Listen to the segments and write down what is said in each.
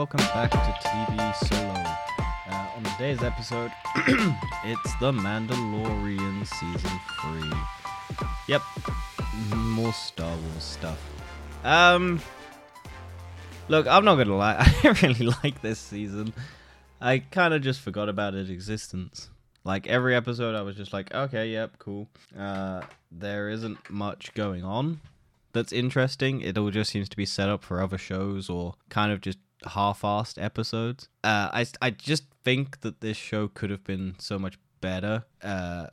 welcome back to TB Solo. Uh, on today's episode, it's The Mandalorian Season 3. Yep, more Star Wars stuff. Um, look, I'm not gonna lie, I really like this season. I kind of just forgot about its existence. Like every episode, I was just like, okay, yep, cool. Uh, there isn't much going on that's interesting. It all just seems to be set up for other shows or kind of just half-assed episodes. Uh, I I just think that this show could have been so much better. Uh,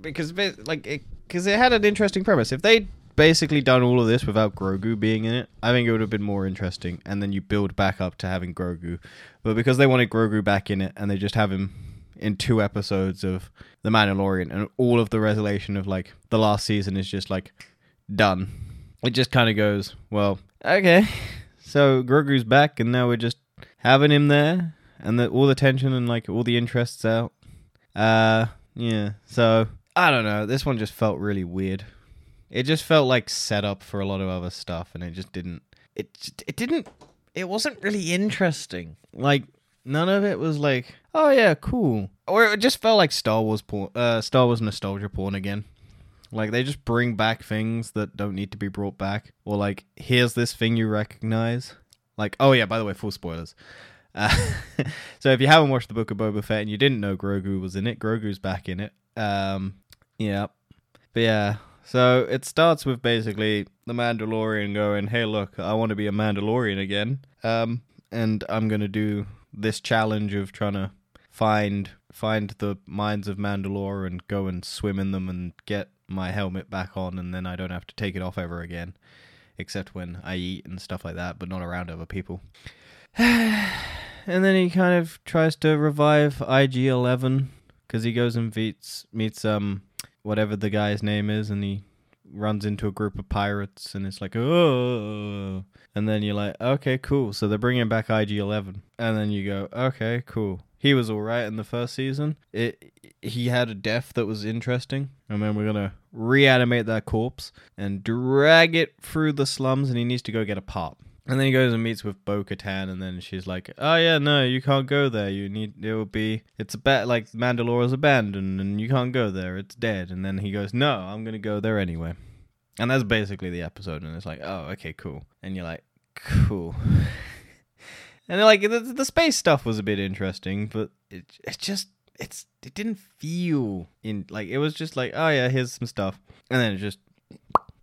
because ba- like it because it had an interesting premise. If they'd basically done all of this without Grogu being in it, I think it would have been more interesting. And then you build back up to having Grogu, but because they wanted Grogu back in it, and they just have him in two episodes of The Mandalorian, and all of the resolution of like the last season is just like done. It just kind of goes, well, okay, so Grogu's back, and now we're just having him there, and the, all the tension and like all the interests out. Uh, yeah. So I don't know. This one just felt really weird. It just felt like set up for a lot of other stuff, and it just didn't. It it didn't. It wasn't really interesting. Like none of it was like, oh yeah, cool. Or it just felt like Star Wars porn, uh, Star Wars nostalgia porn again. Like they just bring back things that don't need to be brought back, or like here's this thing you recognize. Like oh yeah, by the way, full spoilers. Uh, so if you haven't watched the Book of Boba Fett and you didn't know Grogu was in it, Grogu's back in it. Um, yeah, but yeah. So it starts with basically the Mandalorian going, "Hey, look, I want to be a Mandalorian again." Um, and I'm gonna do this challenge of trying to find find the mines of Mandalore and go and swim in them and get my helmet back on, and then I don't have to take it off ever again, except when I eat and stuff like that, but not around other people. and then he kind of tries to revive IG Eleven because he goes and meets meets um whatever the guy's name is, and he runs into a group of pirates, and it's like oh, and then you're like okay, cool. So they're bringing back IG Eleven, and then you go okay, cool. He was all right in the first season. It he had a death that was interesting, and then we're gonna reanimate that corpse and drag it through the slums, and he needs to go get a pop. And then he goes and meets with Bo Katan, and then she's like, "Oh yeah, no, you can't go there. You need it will be it's a bet like Mandalore is abandoned, and you can't go there. It's dead." And then he goes, "No, I'm gonna go there anyway." And that's basically the episode, and it's like, "Oh, okay, cool." And you're like, "Cool." And like the, the space stuff was a bit interesting, but it it just it's it didn't feel in like it was just like, "Oh yeah, here's some stuff," and then it just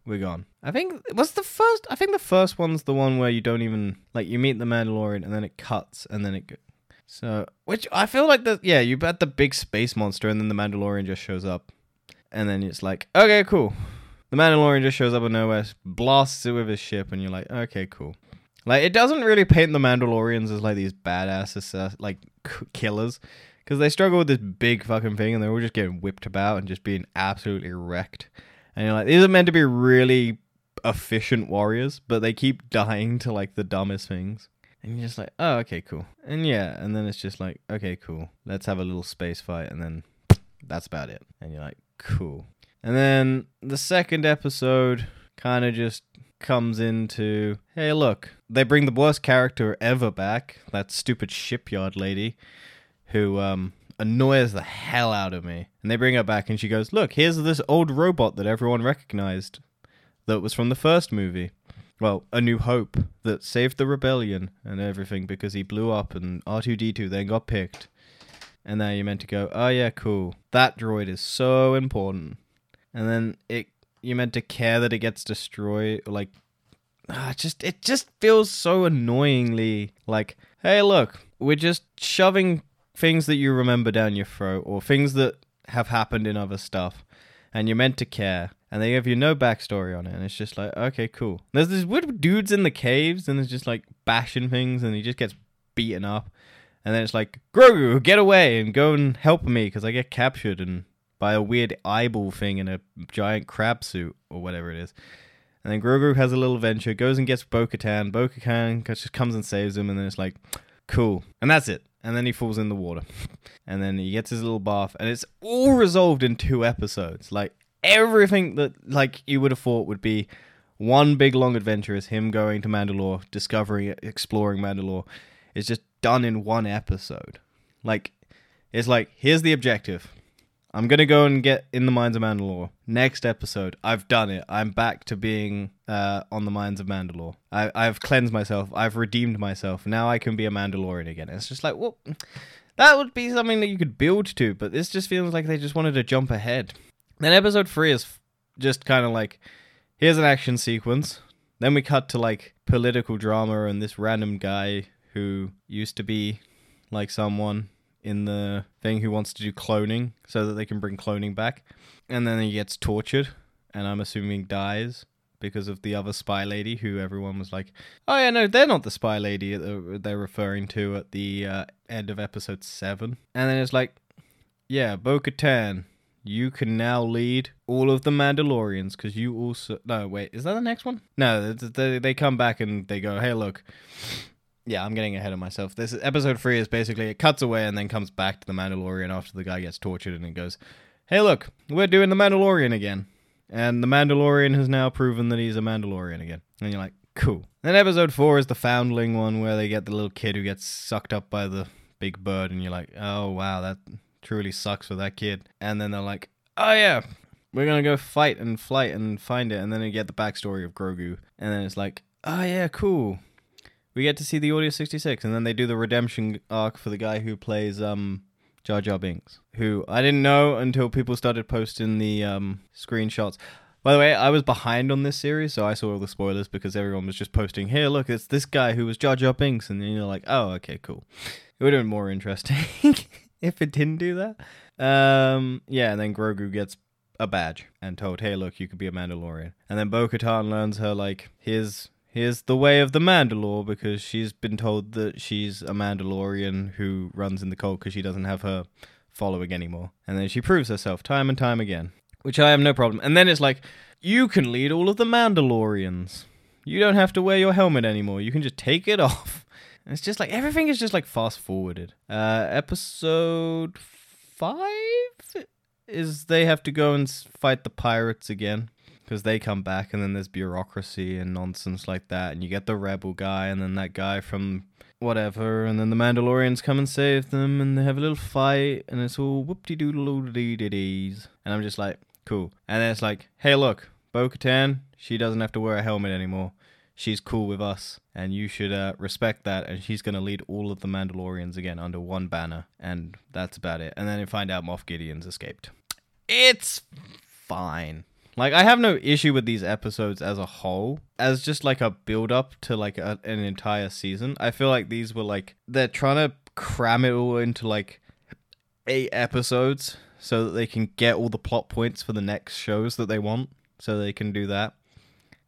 we're gone. I think was the first. I think the first one's the one where you don't even like you meet the Mandalorian and then it cuts and then it. So which I feel like the yeah you bet the big space monster and then the Mandalorian just shows up, and then it's like okay cool, the Mandalorian just shows up out of nowhere, blasts it with his ship, and you're like okay cool. Like it doesn't really paint the Mandalorians as like these badass like killers because they struggle with this big fucking thing and they're all just getting whipped about and just being absolutely wrecked. And you're like, these are meant to be really efficient warriors, but they keep dying to like the dumbest things. And you're just like, oh, okay, cool. And yeah, and then it's just like, okay, cool. Let's have a little space fight, and then that's about it. And you're like, cool. And then the second episode kind of just comes into, hey, look, they bring the worst character ever back, that stupid shipyard lady, who um annoys the hell out of me. And they bring her back and she goes, Look, here's this old robot that everyone recognized that was from the first movie. Well, A New Hope that saved the rebellion and everything because he blew up and R2D2 then got picked. And now you're meant to go, Oh yeah, cool. That droid is so important. And then it you're meant to care that it gets destroyed like ah, just it just feels so annoyingly like, hey look, we're just shoving things that you remember down your throat or things that have happened in other stuff and you're meant to care and they give you no backstory on it and it's just like okay cool. There's these weird dudes in the caves and it's just like bashing things and he just gets beaten up and then it's like grogu get away and go and help me because i get captured and by a weird eyeball thing in a giant crab suit or whatever it is. And then grogu has a little adventure, goes and gets bo-katan. Bo-katan just comes and saves him and then it's like cool. And that's it. And then he falls in the water. And then he gets his little bath and it's all resolved in two episodes. Like everything that like you would have thought would be one big long adventure is him going to mandalore discovering exploring mandalore. Is just done in one episode. Like, it's like, here's the objective. I'm gonna go and get in the Mines of Mandalore. Next episode, I've done it. I'm back to being uh, on the Mines of Mandalore. I, I've cleansed myself. I've redeemed myself. Now I can be a Mandalorian again. It's just like, well, that would be something that you could build to, but this just feels like they just wanted to jump ahead. Then episode three is just kind of like, here's an action sequence. Then we cut to like political drama and this random guy who used to be like someone in the thing who wants to do cloning so that they can bring cloning back. And then he gets tortured and I'm assuming dies because of the other spy lady who everyone was like, oh yeah, no, they're not the spy lady they're referring to at the uh, end of episode 7. And then it's like, yeah, Bo Katan, you can now lead all of the Mandalorians because you also. No, wait, is that the next one? No, they, they come back and they go, hey, look. Yeah, I'm getting ahead of myself. This is, episode three is basically it cuts away and then comes back to the Mandalorian after the guy gets tortured and it goes, "Hey, look, we're doing the Mandalorian again," and the Mandalorian has now proven that he's a Mandalorian again. And you're like, cool. Then episode four is the foundling one where they get the little kid who gets sucked up by the big bird, and you're like, oh wow, that truly sucks for that kid. And then they're like, oh yeah, we're gonna go fight and flight and find it, and then you get the backstory of Grogu, and then it's like, oh yeah, cool. We get to see the Order 66, and then they do the redemption arc for the guy who plays um Jar Jar Binks, who I didn't know until people started posting the um screenshots. By the way, I was behind on this series, so I saw all the spoilers because everyone was just posting, "Here, look, it's this guy who was Jar Jar Binks," and then you're like, "Oh, okay, cool." It would have been more interesting if it didn't do that. Um, yeah, and then Grogu gets a badge and told, "Hey, look, you could be a Mandalorian." And then Bo-Katan learns her like here's here's the way of the Mandalore because she's been told that she's a Mandalorian who runs in the cult because she doesn't have her following anymore. And then she proves herself time and time again, which I have no problem. And then it's like you can lead all of the Mandalorians. You don't have to wear your helmet anymore. You can just take it off. And it's just like everything is just like fast forwarded. Uh, episode five is they have to go and fight the pirates again because they come back, and then there's bureaucracy and nonsense like that, and you get the rebel guy, and then that guy from whatever, and then the Mandalorians come and save them, and they have a little fight, and it's all whoop de doodle dee dee dees, and I'm just like, cool. And then it's like, hey, look, Bo Katan, she doesn't have to wear a helmet anymore. She's cool with us, and you should uh, respect that. And she's going to lead all of the Mandalorians again under one banner, and that's about it. And then you find out Moff Gideon's escaped. It's fine. Like I have no issue with these episodes as a whole, as just like a build up to like a, an entire season. I feel like these were like they're trying to cram it all into like eight episodes so that they can get all the plot points for the next shows that they want, so they can do that.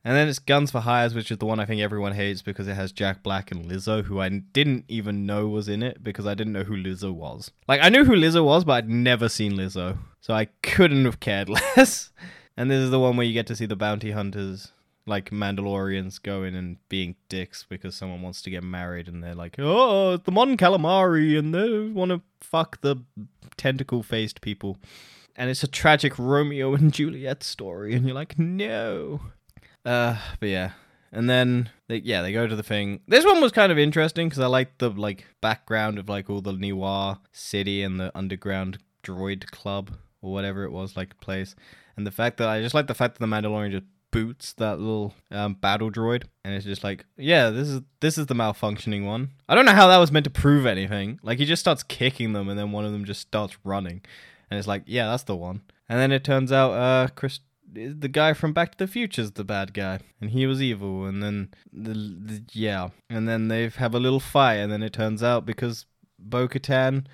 And then it's Guns for Hires, which is the one I think everyone hates because it has Jack Black and Lizzo, who I didn't even know was in it because I didn't know who Lizzo was. Like, I knew who Lizzo was, but I'd never seen Lizzo. So I couldn't have cared less. And this is the one where you get to see the bounty hunters, like Mandalorians, going and being dicks because someone wants to get married and they're like, oh, it's the Mon Calamari, and they want to fuck the tentacle faced people. And it's a tragic Romeo and Juliet story, and you're like, no. Uh, but yeah. And then they, yeah, they go to the thing. This one was kind of interesting because I liked the like background of like all the Niwa city and the underground droid club or whatever it was like place, and the fact that I just like the fact that the Mandalorian just boots that little um, battle droid, and it's just like, yeah, this is this is the malfunctioning one. I don't know how that was meant to prove anything. Like he just starts kicking them, and then one of them just starts running, and it's like, yeah, that's the one. And then it turns out, uh, Chris the guy from Back to the Future's the bad guy, and he was evil. And then, the, the yeah, and then they have a little fight, and then it turns out because Bo-Katan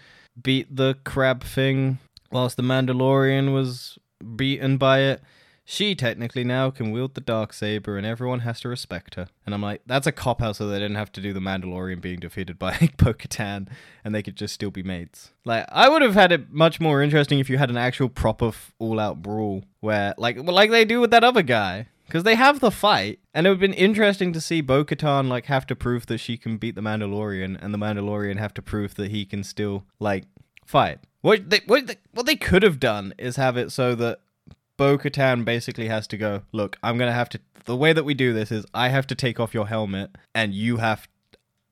beat the crab thing, whilst the Mandalorian was beaten by it. She technically now can wield the dark saber, and everyone has to respect her. And I'm like, that's a cop out, so they didn't have to do the Mandalorian being defeated by Bo-Katan, and they could just still be mates. Like, I would have had it much more interesting if you had an actual proper all-out brawl, where like, like they do with that other guy. Because they have the fight, and it would have been interesting to see Bo Katan like have to prove that she can beat the Mandalorian, and the Mandalorian have to prove that he can still like fight. What they what they, what they could have done is have it so that Bo Katan basically has to go. Look, I'm gonna have to. The way that we do this is I have to take off your helmet, and you have.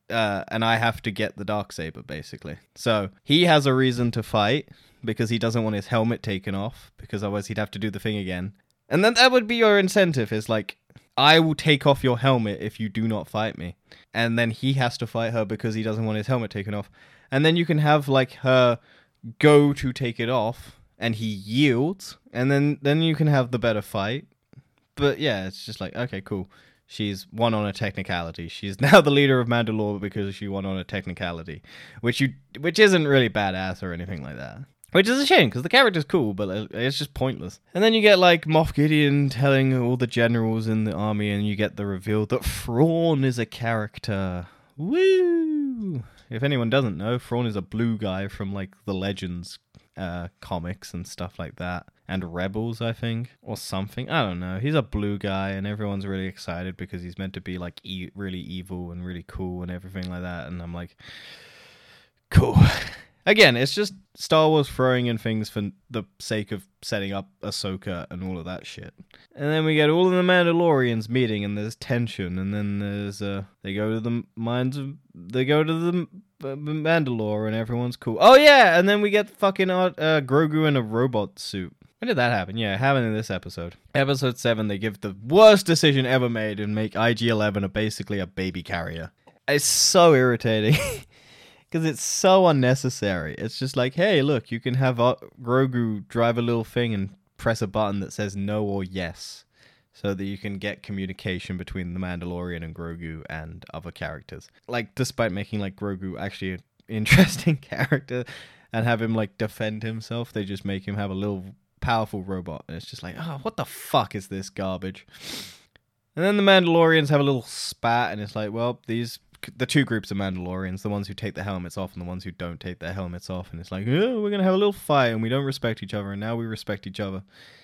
uh, and I have to get the dark saber basically. So he has a reason to fight because he doesn't want his helmet taken off because otherwise he'd have to do the thing again. And then that would be your incentive is like I will take off your helmet if you do not fight me. And then he has to fight her because he doesn't want his helmet taken off. And then you can have like her go to take it off and he yields and then then you can have the better fight. But yeah, it's just like okay, cool. She's won on a technicality. She's now the leader of Mandalore because she won on a technicality, which you which isn't really badass or anything like that. Which is a shame because the character's cool, but uh, it's just pointless. And then you get like Moff Gideon telling all the generals in the army, and you get the reveal that Thrawn is a character. Woo! If anyone doesn't know, Thrawn is a blue guy from like the Legends uh, comics and stuff like that, and Rebels, I think, or something. I don't know. He's a blue guy, and everyone's really excited because he's meant to be like e- really evil and really cool and everything like that. And I'm like, cool. Again, it's just Star Wars throwing in things for the sake of setting up Ahsoka and all of that shit. And then we get all of the Mandalorians meeting, and there's tension. And then there's uh, they go to the mines of they go to the uh, Mandalore, and everyone's cool. Oh yeah, and then we get fucking uh, uh, Grogu in a robot suit. When did that happen? Yeah, it happened in this episode. Episode 7, they give the worst decision ever made and make IG 11 a basically a baby carrier. It's so irritating. because it's so unnecessary. It's just like, hey, look, you can have uh, Grogu drive a little thing and press a button that says no or yes, so that you can get communication between the Mandalorian and Grogu and other characters. Like, despite making like Grogu actually an interesting character and have him like defend himself, they just make him have a little powerful robot, and it's just like, oh, what the fuck is this garbage? And then the Mandalorians have a little spat, and it's like, well, these the two groups of Mandalorians, the ones who take their helmets off and the ones who don't take their helmets off, and it's like, oh, we're gonna have a little fight, and we don't respect each other, and now we respect each other.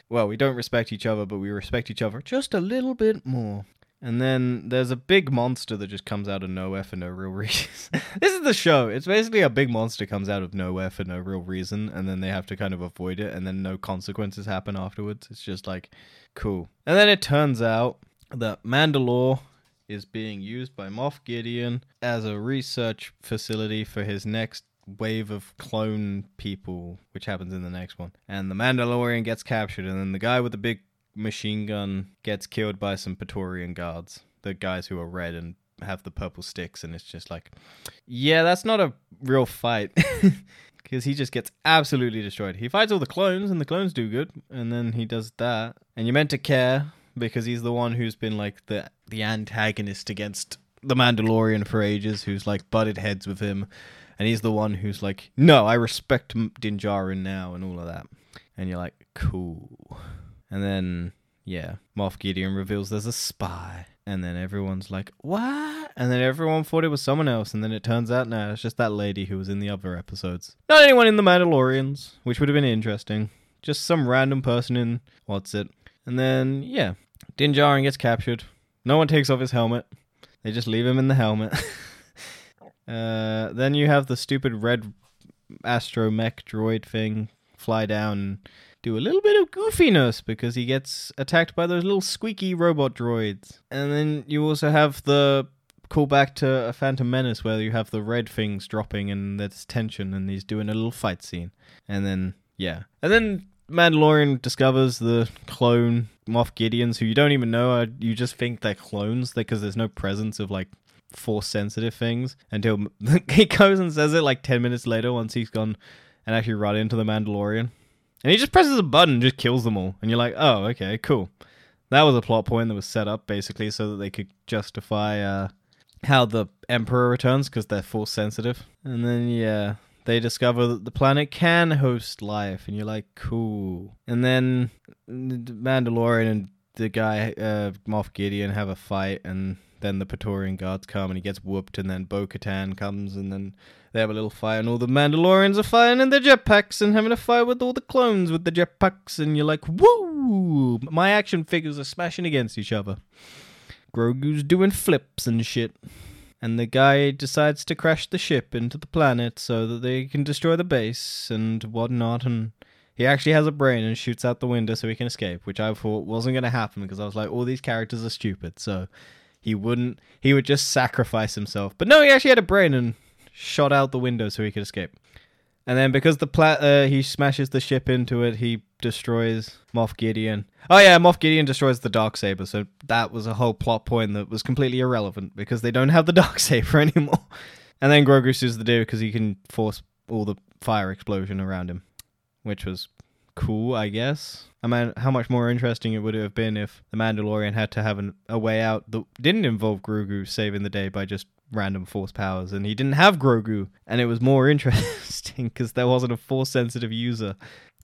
Well, we don't respect each other, but we respect each other just a little bit more. And then there's a big monster that just comes out of nowhere for no real reason. this is the show. It's basically a big monster comes out of nowhere for no real reason, and then they have to kind of avoid it, and then no consequences happen afterwards. It's just like, cool. And then it turns out that Mandalore is being used by Moff Gideon as a research facility for his next wave of clone people, which happens in the next one. And the Mandalorian gets captured, and then the guy with the big machine gun gets killed by some Praetorian guards, the guys who are red and have the purple sticks, and it's just like, yeah, that's not a real fight. Because he just gets absolutely destroyed. He fights all the clones, and the clones do good, and then he does that. And you're meant to care because he's the one who's been like the the antagonist against the Mandalorian for ages, who's like butted heads with him, and he's the one who's like, "No, I respect Din Djarin now," and all of that. And you're like, "Cool." And then yeah, Moff Gideon reveals there's a spy, and then everyone's like, "What?" And then everyone thought it was someone else, and then it turns out no, it's just that lady who was in the other episodes. Not anyone in the Mandalorians, which would have been interesting. Just some random person in what's it. And then yeah, Din Djarin gets captured. No one takes off his helmet. They just leave him in the helmet. uh, then you have the stupid red astromech droid thing fly down and do a little bit of goofiness because he gets attacked by those little squeaky robot droids. And then you also have the callback to a Phantom Menace where you have the red things dropping and there's tension and he's doing a little fight scene. And then, yeah. And then Mandalorian discovers the clone Moff Gideons, who you don't even know. Uh, you just think they're clones because there's no presence of like force sensitive things until he goes and says it like 10 minutes later once he's gone and actually run into the Mandalorian. And he just presses a button and just kills them all. And you're like, oh, okay, cool. That was a plot point that was set up basically so that they could justify uh, how the Emperor returns because they're force sensitive. And then, yeah, they discover that the planet can host life, and you're like, cool. And then Mandalorian and the guy, uh, Moff Gideon, have a fight, and then the Praetorian guards come, and he gets whooped, and then Bo Katan comes, and then they have a little fight, and all the Mandalorians are fighting in their jetpacks and having a fight with all the clones with the jetpacks, and you're like, woo! My action figures are smashing against each other. Grogu's doing flips and shit and the guy decides to crash the ship into the planet so that they can destroy the base and whatnot. And he actually has a brain and shoots out the window so he can escape, which I thought wasn't going to happen because I was like, all these characters are stupid. So he wouldn't. He would just sacrifice himself. But no, he actually had a brain and shot out the window so he could escape. And then because the pla- uh, he smashes the ship into it, he destroys Moff Gideon. Oh yeah, Moff Gideon destroys the dark saber. So that was a whole plot point that was completely irrelevant because they don't have the dark saber anymore. And then Grogu sees the deer because he can force all the fire explosion around him, which was cool, I guess. I mean, how much more interesting it would have been if the Mandalorian had to have an, a way out that didn't involve Grogu saving the day by just random force powers, and he didn't have Grogu, and it was more interesting because there wasn't a force sensitive user.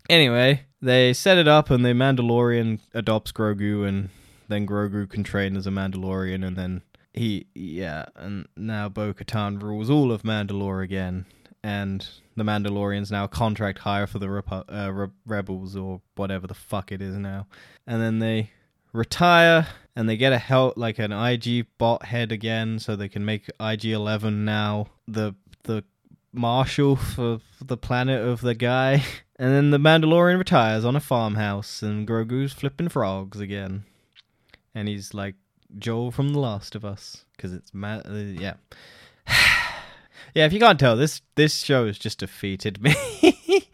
Anyway, they set it up, and the Mandalorian adopts Grogu, and then Grogu can train as a Mandalorian, and then he, yeah, and now Bo Katan rules all of Mandalore again, and the Mandalorians now contract hire for the uh, Re- rebels or whatever the fuck it is now, and then they retire and they get a help like an IG bot head again, so they can make IG Eleven now. The the marshal for the planet of the guy. And then the Mandalorian retires on a farmhouse, and Grogu's flipping frogs again, and he's like Joel from The Last of Us because it's ma- uh, yeah. yeah, if you can't tell, this this show has just defeated me.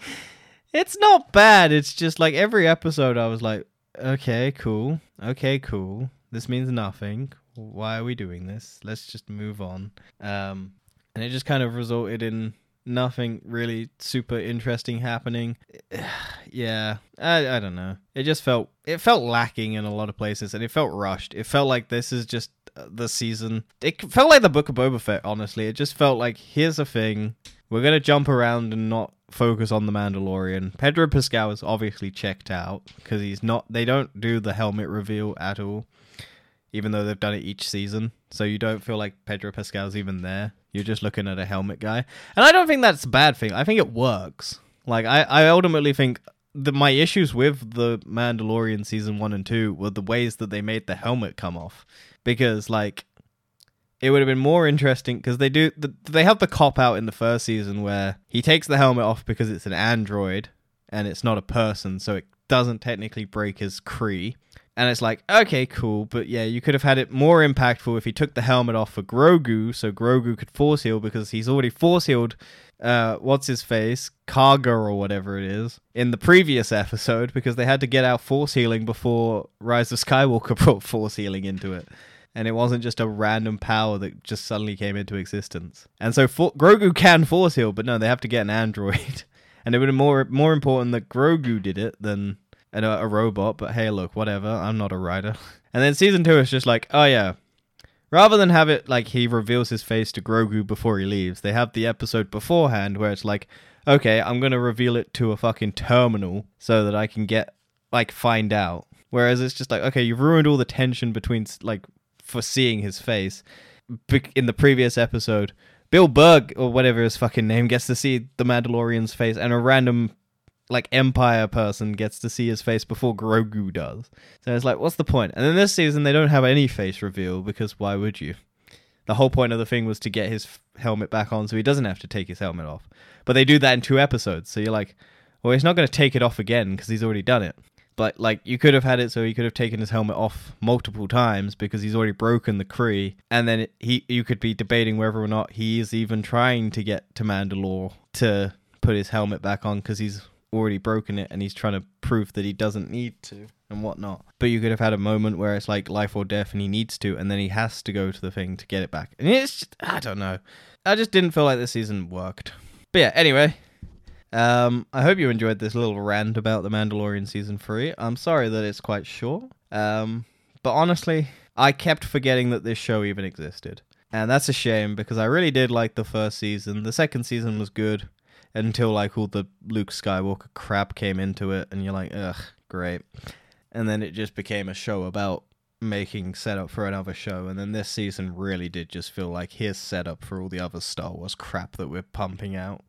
it's not bad. It's just like every episode, I was like, okay, cool, okay, cool. This means nothing. Why are we doing this? Let's just move on. Um, and it just kind of resulted in nothing really super interesting happening. yeah, I I don't know. It just felt it felt lacking in a lot of places, and it felt rushed. It felt like this is just uh, the season. It felt like the Book of Boba Fett. Honestly, it just felt like here's a thing. We're gonna jump around and not focus on the Mandalorian. Pedro Pascal is obviously checked out because he's not. They don't do the helmet reveal at all, even though they've done it each season. So you don't feel like Pedro Pascal's even there. You're just looking at a helmet guy, and I don't think that's a bad thing. I think it works. Like I, I ultimately think the my issues with the Mandalorian season one and two were the ways that they made the helmet come off, because like it would have been more interesting because they do the, they have the cop out in the first season where he takes the helmet off because it's an android and it's not a person, so it doesn't technically break his Creed. And it's like, okay, cool, but yeah, you could have had it more impactful if he took the helmet off for Grogu, so Grogu could force heal because he's already force healed. Uh, what's his face, Karga or whatever it is, in the previous episode because they had to get out force healing before Rise of Skywalker brought force healing into it and it wasn't just a random power that just suddenly came into existence. And so for- Grogu can force heal, but no, they have to get an android, and it would be more more important that Grogu did it than a, a robot. But hey, look, whatever. I'm not a writer. And then season two is just like, oh yeah. Rather than have it like he reveals his face to Grogu before he leaves, they have the episode beforehand where it's like, okay, I'm gonna reveal it to a fucking terminal so that I can get like find out. Whereas it's just like, okay, you've ruined all the tension between like for seeing his face. In the previous episode, Bill Burr or whatever his fucking name gets to see the Mandalorian's face, and a random like Empire person gets to see his face before Grogu does. So it's like, what's the point? And then this season they don't have any face reveal because why would you? The whole point of the thing was to get his helmet back on so he doesn't have to take his helmet off. But they do that in two episodes, so you're like, well, he's not going to take it off again because he's already done it. But like you could have had it so he could have taken his helmet off multiple times because he's already broken the Creed, and then he you could be debating whether or not he is even trying to get to Mandalore to put his helmet back on because he's already broken it and he's trying to prove that he doesn't need to and whatnot. But you could have had a moment where it's like life or death and he needs to, and then he has to go to the thing to get it back. And it's just, I don't know. I just didn't feel like this season worked. But yeah, anyway, um, I hope you enjoyed this little rant about the Mandalorian season three. I'm sorry that it's quite short. Um, but honestly, I kept forgetting that this show even existed. And that's a shame because I really did like the first season. The second season was good until like all the Luke Skywalker crap came into it and you're like, ugh, great. And then it just became a show about making setup for another show. And then this season really did just feel like here's setup for all the other Star Wars crap that we're pumping out.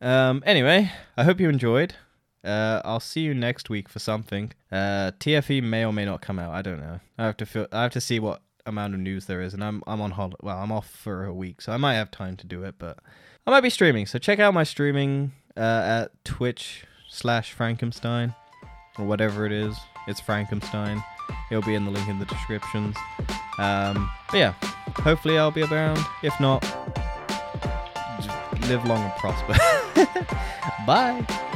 Um, anyway, I hope you enjoyed. Uh, I'll see you next week for something. Uh, TFE may or may not come out. I don't know. I have to feel. I have to see what amount of news there is, and I'm I'm on holiday. Well, I'm off for a week, so I might have time to do it, but I might be streaming. So check out my streaming uh, at Twitch slash Frankcomstein or whatever it is. It's Frankcomstein. It'll be in the link in the descriptions. Um, but yeah, hopefully I'll be around. If not, live long and prosper. Bye.